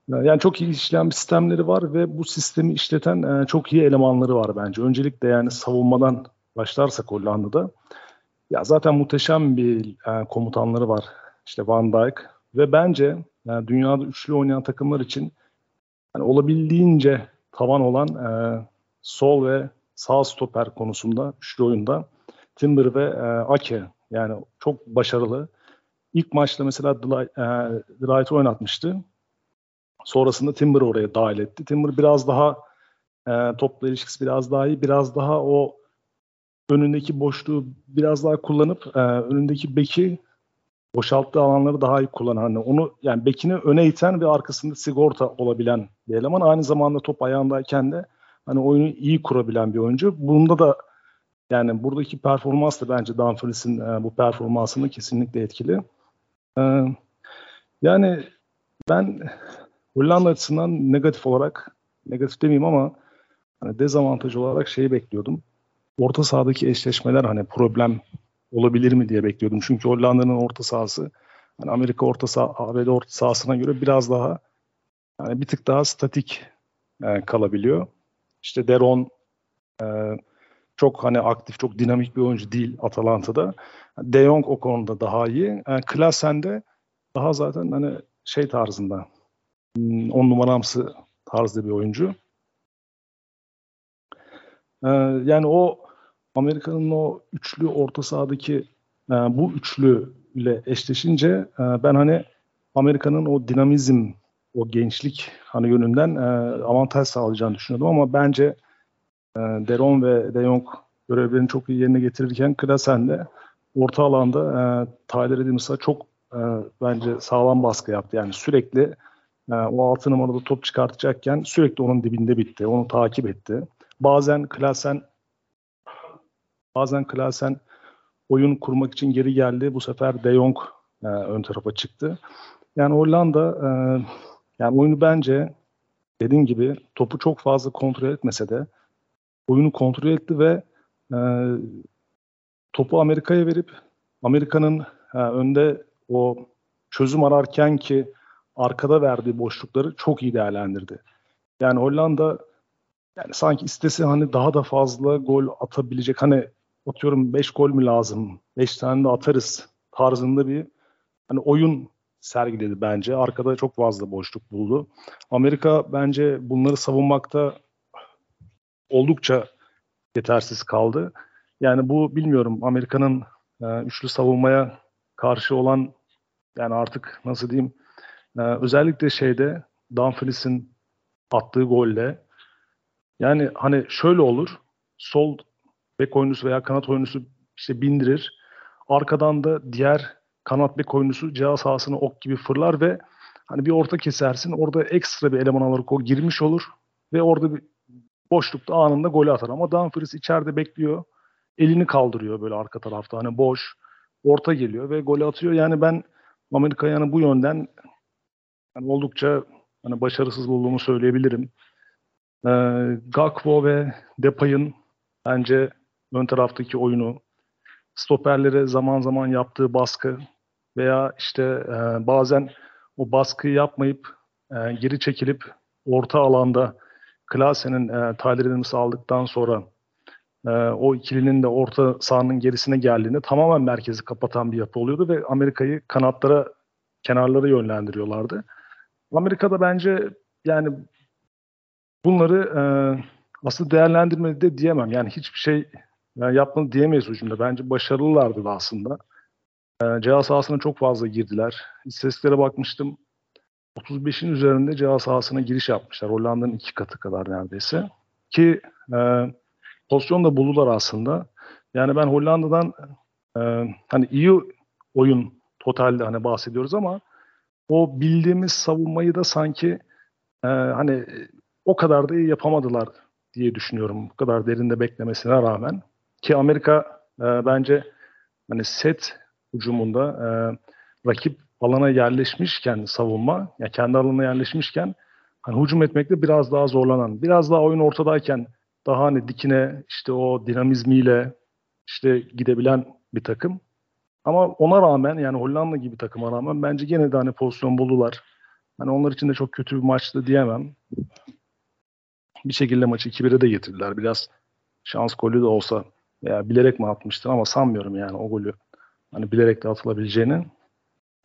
Yani çok iyi işleyen bir sistemleri var ve bu sistemi işleten e, çok iyi elemanları var bence. Öncelikle yani savunmadan başlarsak Hollanda'da ya zaten muhteşem bir e, komutanları var. İşte Van Dijk ve bence yani dünyada üçlü oynayan takımlar için yani olabildiğince tavan olan e, sol ve sağ stoper konusunda üçlü oyunda Timber ve e, Ake yani çok başarılı. İlk maçta mesela Delight e, oynatmıştı. Sonrasında Timber oraya dahil etti. Timber biraz daha e, topla ilişkisi biraz daha iyi. Biraz daha o önündeki boşluğu biraz daha kullanıp e, önündeki beki boşalttığı alanları daha iyi kullanan hani onu yani bekini öne iten ve arkasında sigorta olabilen bir eleman aynı zamanda top ayağındayken de hani oyunu iyi kurabilen bir oyuncu. Bunda da yani buradaki performans da bence Dumfries'in e, bu performansını kesinlikle etkili. E, yani ben Hollanda açısından negatif olarak negatif demeyeyim ama hani dezavantaj olarak şeyi bekliyordum orta sahadaki eşleşmeler hani problem olabilir mi diye bekliyordum. Çünkü Hollanda'nın orta sahası hani Amerika orta saha, ABD orta sahasına göre biraz daha yani bir tık daha statik e, kalabiliyor. İşte Deron e, çok hani aktif, çok dinamik bir oyuncu değil Atalanta'da. De Jong o konuda daha iyi. Yani e, Klaassen de daha zaten hani şey tarzında hmm, on numaramsı tarzda bir oyuncu. Ee, yani o Amerika'nın o üçlü orta sahadaki e, bu üçlü ile eşleşince e, ben hani Amerika'nın o dinamizm, o gençlik hani yönünden e, avantaj sağlayacağını düşünüyordum ama bence e, Deron ve De Jong görevlerini çok iyi yerine getirirken Klasen de orta alanda e, Tyler Adams'a çok e, bence sağlam baskı yaptı. Yani sürekli e, o altı numarada top çıkartacakken sürekli onun dibinde bitti. Onu takip etti. Bazen Klasen Bazen Klaasen oyun kurmak için geri geldi. Bu sefer De Jong e, ön tarafa çıktı. Yani Hollanda e, yani oyunu bence dediğim gibi topu çok fazla kontrol etmese de oyunu kontrol etti ve e, topu Amerika'ya verip Amerika'nın e, önde o çözüm ararken ki arkada verdiği boşlukları çok iyi değerlendirdi. Yani Hollanda yani sanki istese hani daha da fazla gol atabilecek hani atıyorum 5 gol mü lazım? 5 tane de atarız tarzında bir hani oyun sergiledi bence. Arkada çok fazla boşluk buldu. Amerika bence bunları savunmakta oldukça yetersiz kaldı. Yani bu bilmiyorum Amerika'nın e, üçlü savunmaya karşı olan yani artık nasıl diyeyim e, özellikle şeyde Dumfries'in attığı golle yani hani şöyle olur sol bek oyuncusu veya kanat oyuncusu işte bindirir. Arkadan da diğer kanat bek oyuncusu cihaz sahasına ok gibi fırlar ve hani bir orta kesersin. Orada ekstra bir eleman olarak o girmiş olur ve orada bir boşlukta anında golü atar. Ama Dumfries içeride bekliyor. Elini kaldırıyor böyle arka tarafta. Hani boş. Orta geliyor ve golü atıyor. Yani ben Amerika yani bu yönden yani oldukça hani başarısız bulduğumu söyleyebilirim. Ee, Gakpo ve Depay'ın bence ön taraftaki oyunu, stoperlere zaman zaman yaptığı baskı veya işte e, bazen o baskıyı yapmayıp e, geri çekilip orta alanda Klase'nin e, Tyler aldıktan sonra e, o ikilinin de orta sahanın gerisine geldiğinde tamamen merkezi kapatan bir yapı oluyordu ve Amerika'yı kanatlara, kenarlara yönlendiriyorlardı. Amerika'da bence yani bunları e, aslında değerlendirmedi de diyemem. Yani hiçbir şey yani yapmadı diyemeyiz ucunda. Bence başarılılardı da aslında. E, ceza sahasına çok fazla girdiler. İstatistiklere bakmıştım. 35'in üzerinde ceza sahasına giriş yapmışlar. Hollanda'nın iki katı kadar neredeyse. Ki e, pozisyon da buldular aslında. Yani ben Hollanda'dan e, hani iyi oyun totalde hani bahsediyoruz ama o bildiğimiz savunmayı da sanki e, hani o kadar da iyi yapamadılar diye düşünüyorum. Bu kadar derinde beklemesine rağmen. Ki Amerika e, bence hani set hücumunda e, rakip alana yerleşmişken savunma, ya kendi alanına yerleşmişken hani hücum etmekte biraz daha zorlanan, biraz daha oyun ortadayken daha hani dikine işte o dinamizmiyle işte gidebilen bir takım. Ama ona rağmen yani Hollanda gibi takıma rağmen bence gene de hani pozisyon buldular. Hani onlar için de çok kötü bir maçtı diyemem. Bir şekilde maçı 2-1'e de getirdiler. Biraz şans golü de olsa veya bilerek mi atmıştır ama sanmıyorum yani o golü hani bilerek de atılabileceğini.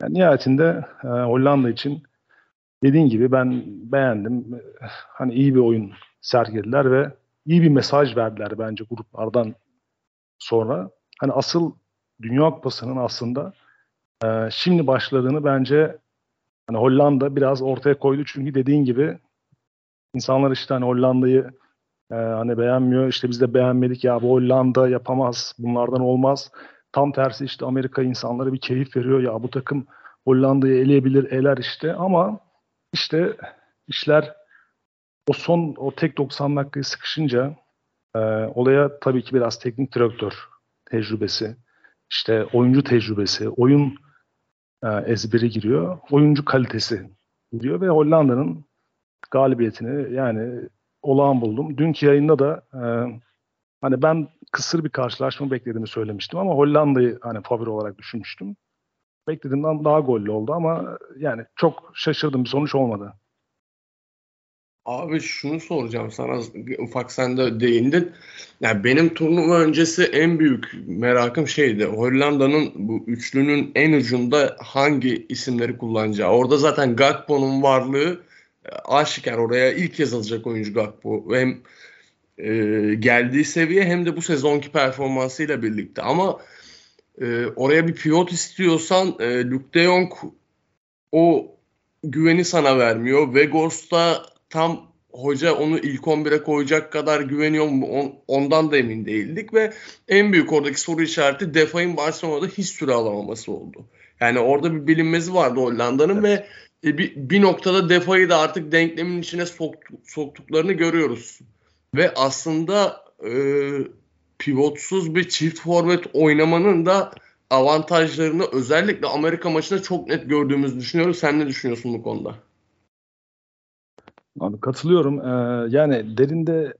Yani nihayetinde e, Hollanda için dediğin gibi ben beğendim. Hani iyi bir oyun sergilediler ve iyi bir mesaj verdiler bence gruplardan sonra. Hani asıl Dünya Kupası'nın aslında e, şimdi başladığını bence hani Hollanda biraz ortaya koydu. Çünkü dediğin gibi insanlar işte hani Hollanda'yı e, hani beğenmiyor. İşte biz de beğenmedik ya bu Hollanda yapamaz. Bunlardan olmaz. Tam tersi işte Amerika insanlara bir keyif veriyor. Ya bu takım Hollanda'yı eleyebilir, eler işte. Ama işte işler o son o tek 90 dakikayı sıkışınca e, olaya tabii ki biraz teknik direktör tecrübesi, işte oyuncu tecrübesi, oyun e, ezberi giriyor, oyuncu kalitesi giriyor ve Hollanda'nın galibiyetini yani olağan buldum. Dünkü yayında da e, hani ben kısır bir karşılaşma beklediğimi söylemiştim ama Hollanda'yı hani favori olarak düşünmüştüm. Beklediğimden daha gollü oldu ama yani çok şaşırdım bir sonuç olmadı. Abi şunu soracağım sana ufak sen de değindin. Yani benim turnuva öncesi en büyük merakım şeydi. Hollanda'nın bu üçlünün en ucunda hangi isimleri kullanacağı. Orada zaten Gakpo'nun varlığı aşikar oraya ilk yazılacak oyuncu Gakpo. Hem e, geldiği seviye hem de bu sezonki performansıyla birlikte. Ama e, oraya bir pivot istiyorsan e, Luke de Jong o güveni sana vermiyor. Vegors'ta tam hoca onu ilk 11'e koyacak kadar güveniyor mu On, ondan da emin değildik ve en büyük oradaki soru işareti Defay'ın Barcelona'da hiç süre alamaması oldu. Yani orada bir bilinmezi vardı Hollanda'nın evet. ve e, bir, bir noktada Defay'ı da artık denklemin içine soktuk, soktuklarını görüyoruz. Ve aslında e, pivotsuz bir çift forvet oynamanın da avantajlarını özellikle Amerika maçında çok net gördüğümüzü düşünüyoruz. Sen ne düşünüyorsun bu konuda? Abi katılıyorum. Ee, yani derinde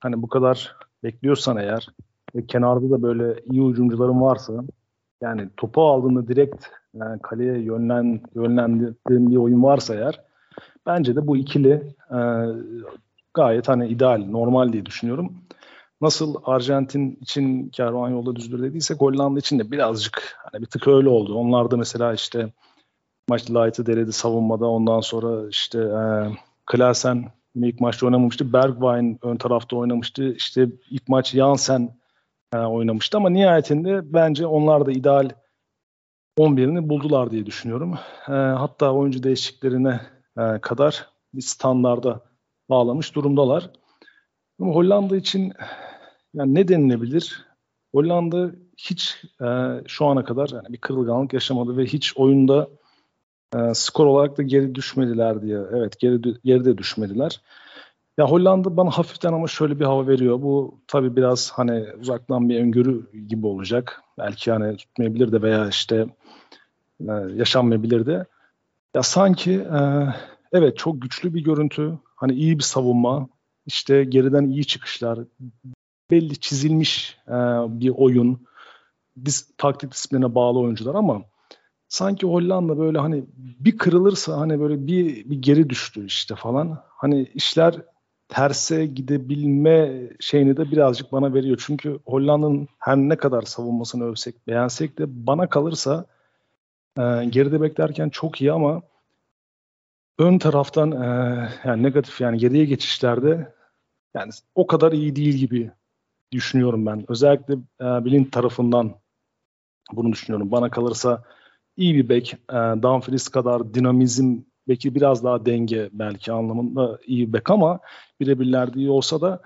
hani bu kadar bekliyorsan eğer ve kenarda da böyle iyi hücumcuların varsa yani topu aldığında direkt yani kaleye yönlen, yönlendirdiğin bir oyun varsa eğer bence de bu ikili e, gayet hani ideal, normal diye düşünüyorum. Nasıl Arjantin için kervan yolda düzdür dediysek Hollanda için de birazcık hani bir tık öyle oldu. Onlar da mesela işte maç Light'ı deredi savunmada ondan sonra işte e, Klaasen ilk maçta oynamamıştı. Bergwijn ön tarafta oynamıştı. İşte ilk maç Jansen e, oynamıştı ama nihayetinde bence onlar da ideal 11'ini buldular diye düşünüyorum. E, hatta oyuncu değişikliklerine e, kadar bir standarda bağlamış durumdalar. Ama Hollanda için yani ne denilebilir? Hollanda hiç e, şu ana kadar yani bir kırılganlık yaşamadı ve hiç oyunda e, skor olarak da geri düşmediler diye. Evet geri geride düşmediler. Ya Hollanda bana hafiften ama şöyle bir hava veriyor. Bu tabii biraz hani uzaktan bir öngörü gibi olacak. Belki hani tutmayabilir de veya işte e, yaşanmayabilir de. Ya sanki e, evet çok güçlü bir görüntü. Hani iyi bir savunma. işte geriden iyi çıkışlar. Belli çizilmiş e, bir oyun. Dis, taktik disipline bağlı oyuncular ama sanki Hollanda böyle hani bir kırılırsa hani böyle bir, bir geri düştü işte falan. Hani işler terse gidebilme şeyini de birazcık bana veriyor. Çünkü Hollanda'nın her ne kadar savunmasını övsek, beğensek de bana kalırsa e, geride beklerken çok iyi ama ön taraftan e, yani negatif yani geriye geçişlerde yani o kadar iyi değil gibi düşünüyorum ben. Özellikle e, Blind tarafından Bunu düşünüyorum. Bana kalırsa iyi bir bek. E, Dumfries kadar dinamizm belki biraz daha denge belki anlamında iyi bek ama birebirlerde iyi olsa da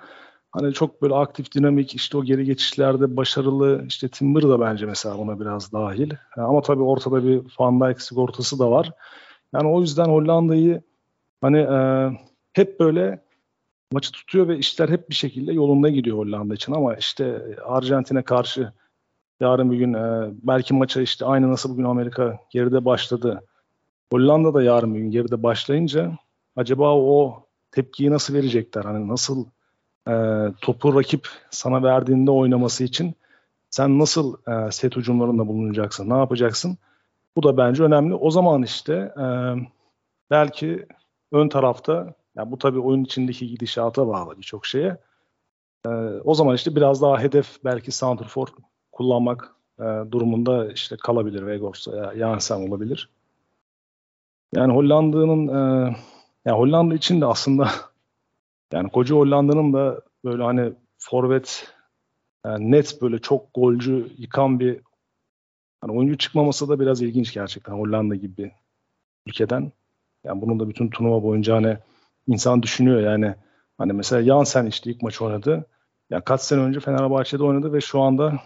hani çok böyle aktif dinamik işte o geri geçişlerde başarılı işte Timber da bence mesela buna biraz dahil. Ama tabii ortada bir Van Dijk sigortası da var. Yani o yüzden Hollanda'yı hani e, hep böyle maçı tutuyor ve işler hep bir şekilde yolunda gidiyor Hollanda için ama işte Arjantin'e karşı yarın bir gün e, belki maça işte aynı nasıl bugün Amerika geride başladı. Hollanda da yarın bir gün geride başlayınca acaba o tepkiyi nasıl verecekler? Hani nasıl e, topu rakip sana verdiğinde oynaması için sen nasıl e, set hücumlarında bulunacaksın? Ne yapacaksın? Bu da bence önemli. O zaman işte e, belki ön tarafta yani bu tabii oyun içindeki gidişata bağlı birçok şeye. E, o zaman işte biraz daha hedef belki Santrfor kullanmak e, durumunda işte kalabilir Vegas veya Jansen olabilir. Yani Hollanda'nın e, yani Hollanda için de aslında yani koca Hollanda'nın da böyle hani forvet yani net böyle çok golcü yıkan bir hani oyuncu çıkmaması da biraz ilginç gerçekten Hollanda gibi bir ülkeden. Yani bunun da bütün turnuva boyunca hani insan düşünüyor yani hani mesela Jansen işte ilk maç oynadı. Yani kaç sene önce Fenerbahçe'de oynadı ve şu anda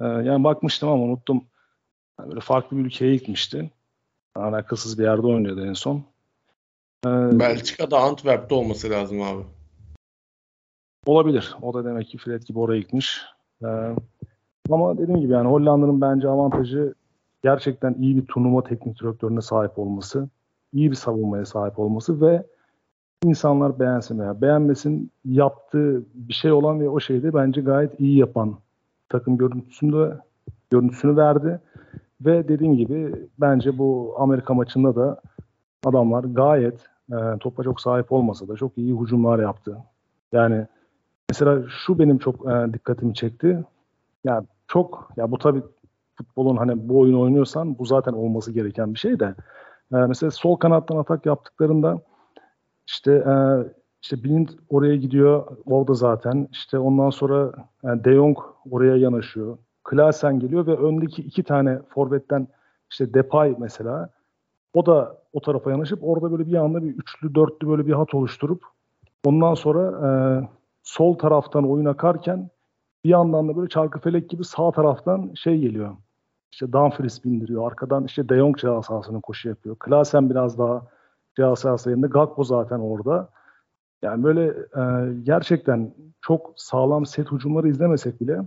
e, yani bakmıştım ama unuttum. Yani böyle farklı bir ülkeye gitmişti. Alakasız bir yerde oynuyordu en son. Ee, Belçika'da Antwerp'te olması lazım abi. Olabilir. O da demek ki Fred gibi oraya gitmiş. Ee, ama dediğim gibi yani Hollanda'nın bence avantajı gerçekten iyi bir turnuva teknik direktörüne sahip olması, iyi bir savunmaya sahip olması ve insanlar beğensin veya beğenmesin yaptığı bir şey olan ve o şeyde bence gayet iyi yapan takım görüntüsünde görüntüsünü verdi. Ve dediğim gibi bence bu Amerika maçında da adamlar gayet e, topa çok sahip olmasa da çok iyi hücumlar yaptı. Yani mesela şu benim çok e, dikkatimi çekti. Ya çok ya bu tabii futbolun hani bu oyunu oynuyorsan bu zaten olması gereken bir şey de. E, mesela sol kanattan atak yaptıklarında işte e, işte Blind oraya gidiyor orada zaten. İşte ondan sonra yani e, De Jong oraya yanaşıyor. Klaasen geliyor ve öndeki iki tane forvetten işte Depay mesela o da o tarafa yanaşıp orada böyle bir anda bir üçlü dörtlü böyle bir hat oluşturup ondan sonra e, sol taraftan oyun akarken bir yandan da böyle çarkı felek gibi sağ taraftan şey geliyor. İşte Dumfries bindiriyor. Arkadan işte De Jong ceza sahasının koşu yapıyor. Klaasen biraz daha ceza sahası yerinde. Gakpo zaten orada. Yani böyle e, gerçekten çok sağlam set hücumları izlemesek bile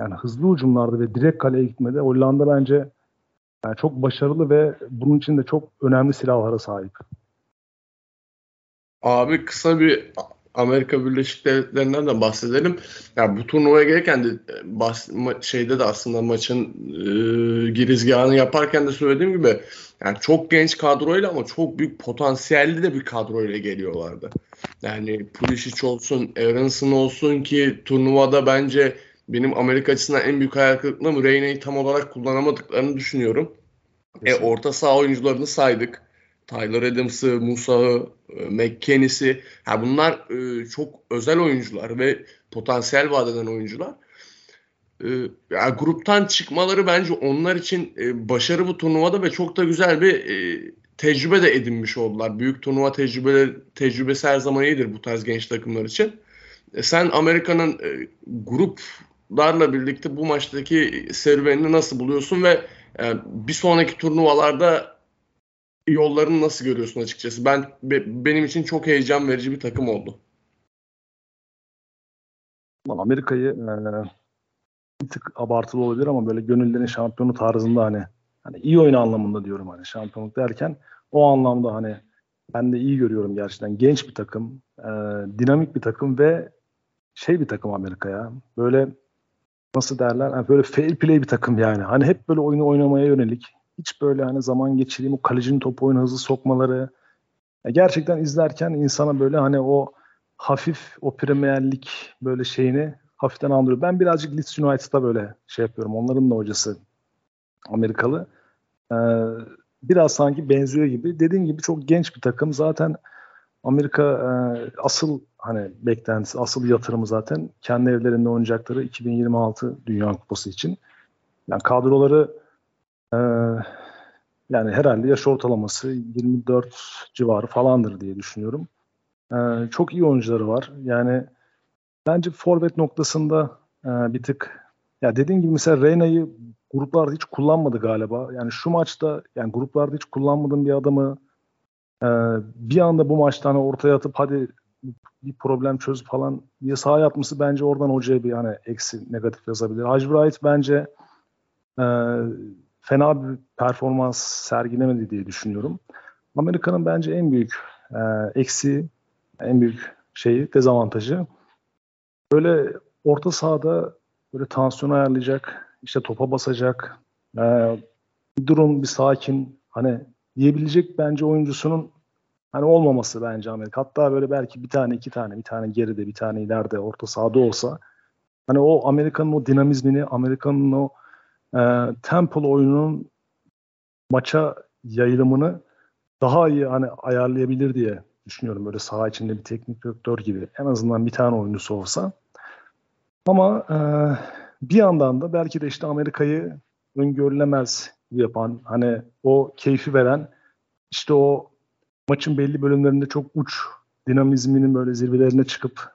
yani hızlı hücumlarda ve direkt kaleye gitmede Hollanda bence yani çok başarılı ve bunun için de çok önemli silahlara sahip. Abi kısa bir Amerika Birleşik Devletleri'nden de bahsedelim. Yani bu turnuvaya gelirken de bahs şeyde de aslında maçın e, girizgahını yaparken de söylediğim gibi yani çok genç kadroyla ama çok büyük potansiyelli de bir kadroyla geliyorlardı. Yani Pulisic olsun, Aronson olsun ki turnuvada bence benim Amerika açısından en büyük hayal kırıklığım Reyna'yı tam olarak kullanamadıklarını düşünüyorum. E, orta saha oyuncularını saydık. Tyler Adams'ı, Musa'yı, e. Ha bunlar e, çok özel oyuncular ve potansiyel vaat eden oyuncular. E, yani gruptan çıkmaları bence onlar için e, başarı bu turnuvada ve çok da güzel bir e, tecrübe de edinmiş oldular. Büyük turnuva tecrübeleri, tecrübesi her zaman iyidir bu tarz genç takımlar için. E, sen Amerika'nın e, grup larla birlikte bu maçtaki serüvenini nasıl buluyorsun ve e, bir sonraki turnuvalarda yollarını nasıl görüyorsun açıkçası? Ben be, benim için çok heyecan verici bir takım oldu. Amerika'yı e, bir tık abartılı olabilir ama böyle gönüllerin şampiyonu tarzında hani hani iyi oyun anlamında diyorum hani şampiyonluk derken o anlamda hani ben de iyi görüyorum gerçekten. Genç bir takım, e, dinamik bir takım ve şey bir takım Amerika'ya. Böyle nasıl derler yani böyle fair play bir takım yani. Hani hep böyle oyunu oynamaya yönelik. Hiç böyle hani zaman geçireyim o kalecinin topu oyuna hızlı sokmaları. Ya gerçekten izlerken insana böyle hani o hafif o premierlik böyle şeyini hafiften andırıyor. Ben birazcık Leeds United'da böyle şey yapıyorum. Onların da hocası Amerikalı. Ee, biraz sanki benziyor gibi. Dediğim gibi çok genç bir takım. Zaten Amerika e, asıl hani beklentisi, asıl yatırımı zaten kendi evlerinde oynayacakları 2026 Dünya Kupası için. Yani kadroları e, yani herhalde yaş ortalaması 24 civarı falandır diye düşünüyorum. E, çok iyi oyuncuları var. Yani bence forvet noktasında e, bir tık ya dediğim gibi mesela Reyna'yı gruplarda hiç kullanmadı galiba. Yani şu maçta yani gruplarda hiç kullanmadığım bir adamı e, bir anda bu maçtan hani ortaya atıp hadi bir problem çöz falan diye sahaya atması bence oradan hocaya bir hani eksi negatif yazabilir. Hacı Wright bence e, fena bir performans sergilemedi diye düşünüyorum. Amerika'nın bence en büyük e, eksi, en büyük şeyi, dezavantajı böyle orta sahada böyle tansiyon ayarlayacak, işte topa basacak, e, bir durun, bir sakin, hani diyebilecek bence oyuncusunun hani olmaması bence Amerika. Hatta böyle belki bir tane, iki tane, bir tane geride, bir tane ileride, orta sahada olsa hani o Amerika'nın o dinamizmini, Amerika'nın o e, tempolu oyunun maça yayılımını daha iyi hani ayarlayabilir diye düşünüyorum. Böyle saha içinde bir teknik direktör gibi. En azından bir tane oyuncusu olsa. Ama e, bir yandan da belki de işte Amerika'yı öngörülemez yapan, hani o keyfi veren, işte o maçın belli bölümlerinde çok uç dinamizminin böyle zirvelerine çıkıp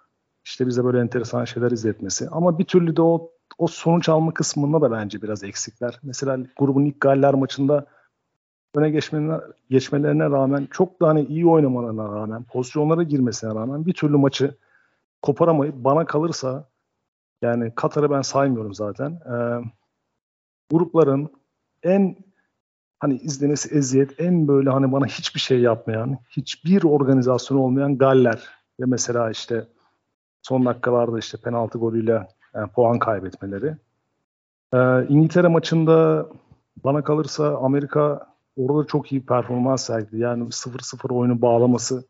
işte bize böyle enteresan şeyler izletmesi. Ama bir türlü de o o sonuç alma kısmında da bence biraz eksikler. Mesela grubun ilk Galler maçında öne geçmelerine, geçmelerine rağmen çok da hani iyi oynamalarına rağmen pozisyonlara girmesine rağmen bir türlü maçı koparamayıp bana kalırsa yani Katar'ı ben saymıyorum zaten. Ee, grupların en hani izlemesi eziyet, en böyle hani bana hiçbir şey yapmayan, hiçbir organizasyon olmayan Galler ve mesela işte son dakikalarda işte penaltı golüyle yani puan kaybetmeleri. Ee, İngiltere maçında bana kalırsa Amerika orada çok iyi performans sergiledi. Yani 0-0 oyunu bağlaması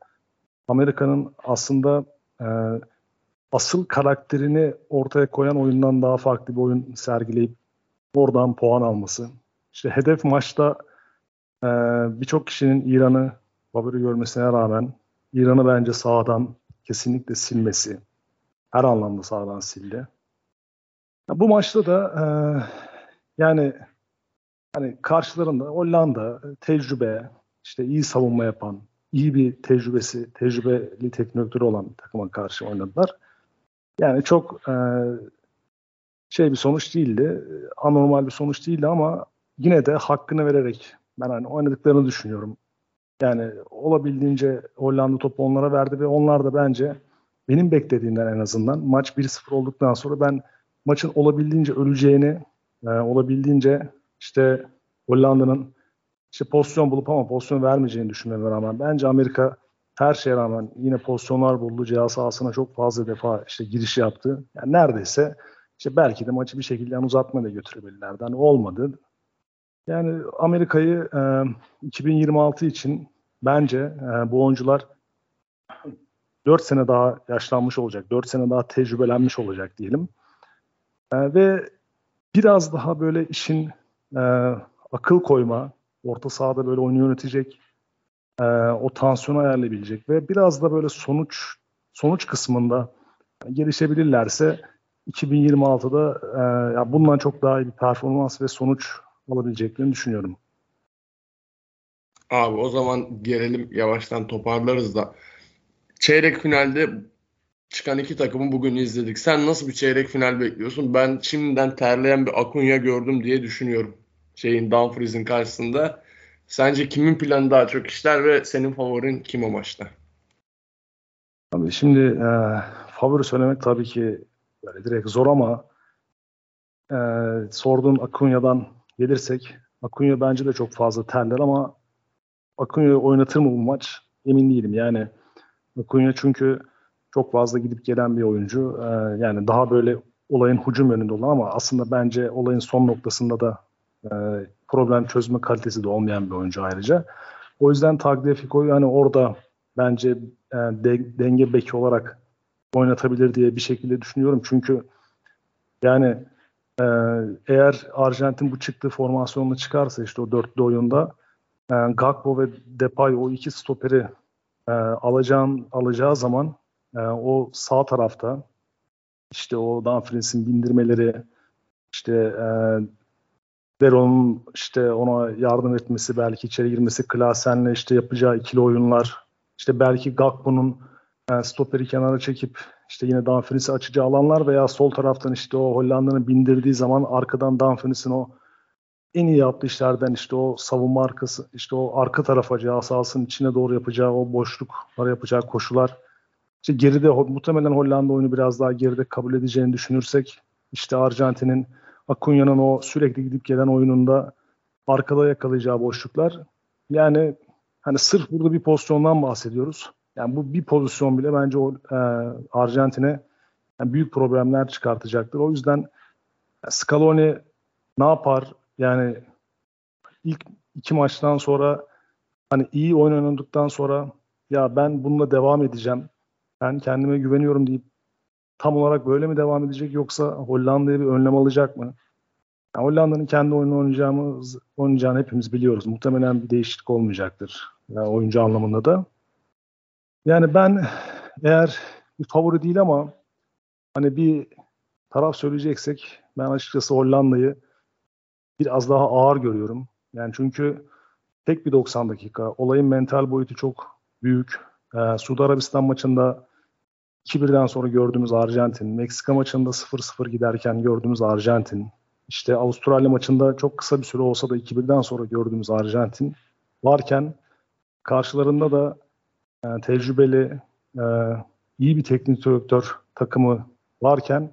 Amerika'nın aslında e, asıl karakterini ortaya koyan oyundan daha farklı bir oyun sergileyip oradan puan alması. İşte hedef maçta e, birçok kişinin İran'ı favori görmesine rağmen İran'ı bence sağdan kesinlikle silmesi. Her anlamda sağdan sildi. Bu maçta da e, yani hani karşılarında Hollanda tecrübe, işte iyi savunma yapan, iyi bir tecrübesi, tecrübeli teknik olan takıma karşı oynadılar. Yani çok e, şey bir sonuç değildi. Anormal bir sonuç değildi ama yine de hakkını vererek ben hani oynadıklarını düşünüyorum. Yani olabildiğince Hollanda topu onlara verdi ve onlar da bence benim beklediğimden en azından maç 1-0 olduktan sonra ben maçın olabildiğince öleceğini, e, olabildiğince işte Hollanda'nın işte pozisyon bulup ama pozisyon vermeyeceğini düşünmeme rağmen bence Amerika her şeye rağmen yine pozisyonlar buldu. Ceza sahasına çok fazla defa işte giriş yaptı. Yani neredeyse işte belki de maçı bir şekilde uzatmaya da götürebilirlerdi. Hani olmadı. Yani Amerika'yı e, 2026 için bence e, bu oyuncular 4 sene daha yaşlanmış olacak, 4 sene daha tecrübelenmiş olacak diyelim. E, ve biraz daha böyle işin e, akıl koyma, orta sahada böyle oyunu yönetecek, e, o tansiyonu ayarlayabilecek ve biraz da böyle sonuç sonuç kısmında gelişebilirlerse 2026'da e, ya bundan çok daha iyi bir performans ve sonuç alabileceklerini düşünüyorum. Abi o zaman gelelim yavaştan toparlarız da. Çeyrek finalde çıkan iki takımı bugün izledik. Sen nasıl bir çeyrek final bekliyorsun? Ben şimdiden terleyen bir Akunya gördüm diye düşünüyorum. Şeyin Dumfries'in karşısında. Sence kimin planı daha çok işler ve senin favorin kim o maçta? Abi şimdi e, favori söylemek tabii ki böyle direkt zor ama e, sorduğun Akunya'dan gelirsek Akunya bence de çok fazla terler ama Akunya oynatır mı bu maç? Emin değilim. Yani Akunya çünkü çok fazla gidip gelen bir oyuncu. Ee, yani daha böyle olayın hücum yönünde olan ama aslında bence olayın son noktasında da e, problem çözme kalitesi de olmayan bir oyuncu ayrıca. O yüzden Tagliafico'yu hani orada bence e, de, denge beki olarak oynatabilir diye bir şekilde düşünüyorum. Çünkü yani e, eğer Arjantin bu çıktığı formasyonla çıkarsa işte o dörtlü oyunda e, Gakpo ve Depay o iki stoperi e, alacağın, alacağı zaman e, o sağ tarafta işte o Dumfries'in bindirmeleri işte e, Deron'un işte ona yardım etmesi, belki içeri girmesi, Klaasen'le işte yapacağı ikili oyunlar, işte belki Gakpo'nun yani e, stoperi kenara çekip işte yine Dumfries'i açacağı alanlar veya sol taraftan işte o Hollanda'nın bindirdiği zaman arkadan Dumfries'in o en iyi yaptığı işlerden işte o savunma arkası, işte o arka tarafa cihaz sahasının içine doğru yapacağı o boşluklara yapacağı koşular. İşte geride muhtemelen Hollanda oyunu biraz daha geride kabul edeceğini düşünürsek işte Arjantin'in Acuña'nın o sürekli gidip gelen oyununda arkada yakalayacağı boşluklar. Yani hani sırf burada bir pozisyondan bahsediyoruz. Yani bu bir pozisyon bile bence o e, Arjantin'e yani büyük problemler çıkartacaktır. O yüzden Scaloni ne yapar? Yani ilk iki maçtan sonra hani iyi oyun oynadıktan sonra ya ben bununla devam edeceğim. Ben kendime güveniyorum deyip tam olarak böyle mi devam edecek yoksa Hollanda'ya bir önlem alacak mı? Yani Hollanda'nın kendi oyunu oynayacağımız, oynayacağını hepimiz biliyoruz. Muhtemelen bir değişiklik olmayacaktır. Yani oyuncu anlamında da. Yani ben eğer bir favori değil ama hani bir taraf söyleyeceksek ben açıkçası Hollanda'yı biraz daha ağır görüyorum. Yani çünkü tek bir 90 dakika. Olayın mental boyutu çok büyük. Ee, Suudi Arabistan maçında 2-1'den sonra gördüğümüz Arjantin, Meksika maçında 0-0 giderken gördüğümüz Arjantin, işte Avustralya maçında çok kısa bir süre olsa da 2-1'den sonra gördüğümüz Arjantin varken karşılarında da e, tecrübeli, e, iyi bir teknik direktör takımı varken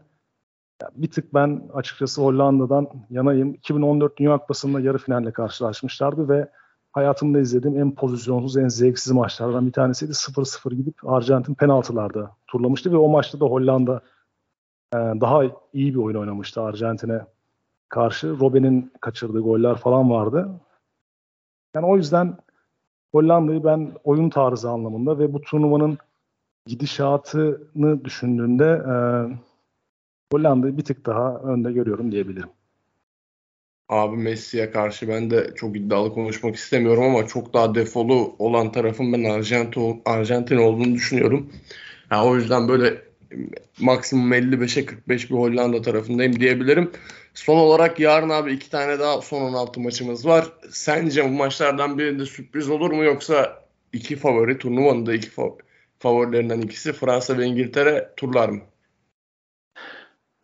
bir tık ben açıkçası Hollanda'dan yanayım. 2014 Dünya Kupası'nda yarı finalle karşılaşmışlardı ve hayatımda izlediğim en pozisyonsuz, en zevksiz maçlardan bir tanesiydi. 0-0 gidip Arjantin penaltılarda turlamıştı ve o maçta da Hollanda e, daha iyi bir oyun oynamıştı Arjantin'e karşı. Robben'in kaçırdığı goller falan vardı. Yani o yüzden Hollanda'yı ben oyun tarzı anlamında ve bu turnuvanın gidişatını düşündüğünde e, Hollanda'yı bir tık daha önde görüyorum diyebilirim. Abi Messi'ye karşı ben de çok iddialı konuşmak istemiyorum ama çok daha defolu olan tarafın ben Arjantin, Arjantin olduğunu düşünüyorum. Yani o yüzden böyle maksimum 55'e 45 bir Hollanda tarafındayım diyebilirim. Son olarak yarın abi iki tane daha son 16 maçımız var. Sence bu maçlardan birinde sürpriz olur mu yoksa iki favori turnuvanın da iki favorilerinden ikisi Fransa ve İngiltere turlar mı?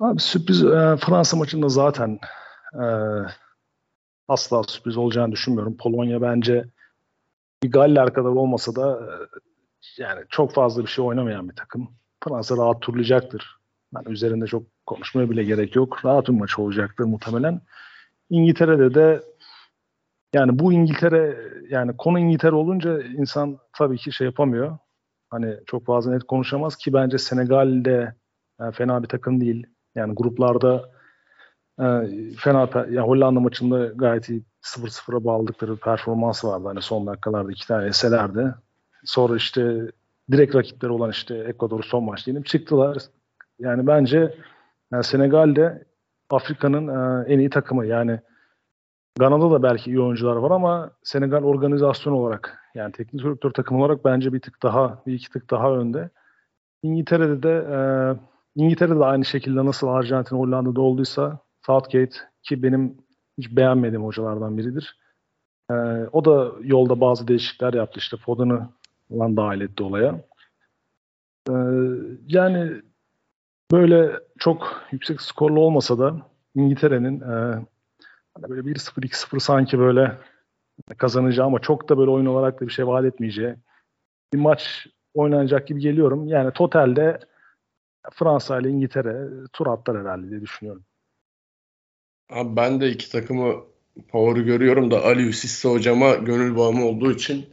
Abi sürpriz e, Fransa maçında zaten e, asla sürpriz olacağını düşünmüyorum. Polonya bence bir Galler kadar olmasa da e, yani çok fazla bir şey oynamayan bir takım. Fransa rahat turlayacaktır. Yani üzerinde çok konuşmaya bile gerek yok. Rahat bir maç olacaktır muhtemelen. İngiltere'de de yani bu İngiltere yani konu İngiltere olunca insan tabii ki şey yapamıyor. Hani çok fazla net konuşamaz ki bence Senegal'de yani fena bir takım değil. Yani gruplarda e, fena ya Hollanda maçında gayet iyi 0-0'a bağladıkları bir performans vardı. Hani son dakikalarda iki tane eselerdi. Sonra işte direkt rakipleri olan işte Ekvador son maç diyelim çıktılar. Yani bence yani Senegal'de Afrika'nın e, en iyi takımı. Yani Gana'da da belki iyi oyuncular var ama Senegal organizasyon olarak yani teknik direktör takım olarak bence bir tık daha bir iki tık daha önde. İngiltere'de de e, İngiltere'de de aynı şekilde nasıl Arjantin Hollanda'da olduysa Southgate ki benim hiç beğenmediğim hocalardan biridir. E, o da yolda bazı değişiklikler yaptı işte Foden'ı falan dahil etti olaya. Yani böyle çok yüksek skorlu olmasa da İngiltere'nin e, böyle 1-0 2-0 sanki böyle kazanacağı ama çok da böyle oyun olarak da bir şey vaat etmeyeceği bir maç oynanacak gibi geliyorum. Yani totalde Fransa ile İngiltere tur atlar herhalde diye düşünüyorum. Abi ben de iki takımı favori görüyorum da Ali Sisse hocama gönül bağımı olduğu için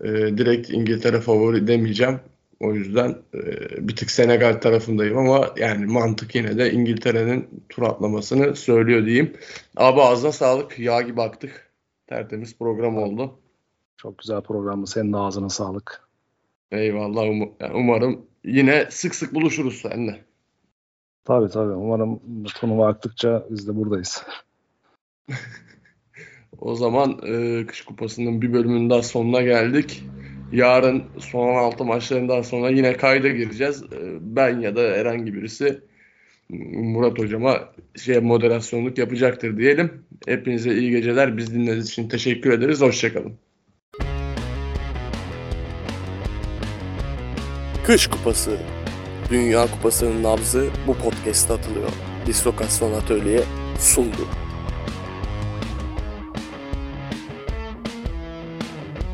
e, direkt İngiltere favori demeyeceğim. O yüzden e, bir tık Senegal tarafındayım ama yani mantık yine de İngiltere'nin tur atlamasını söylüyor diyeyim. Abi ağzına sağlık. Yağ gibi baktık. Tertemiz program oldu. Çok güzel programdı. Senin de ağzına sağlık. Eyvallah. Um umarım yine sık sık buluşuruz seninle. Tabii tabii. Umarım turnuva aktıkça biz de buradayız. o zaman e, Kış Kupası'nın bir bölümünün daha sonuna geldik. Yarın son 16 maçlarından sonra yine kayda gireceğiz. Ee, ben ya da herhangi birisi Murat hocama şey moderasyonluk yapacaktır diyelim. Hepinize iyi geceler. Biz dinlediğiniz için teşekkür ederiz. Hoşçakalın. Kış Kupası Dünya Kupası'nın nabzı bu podcast'ta atılıyor. Dislokasyon Atölye sundu.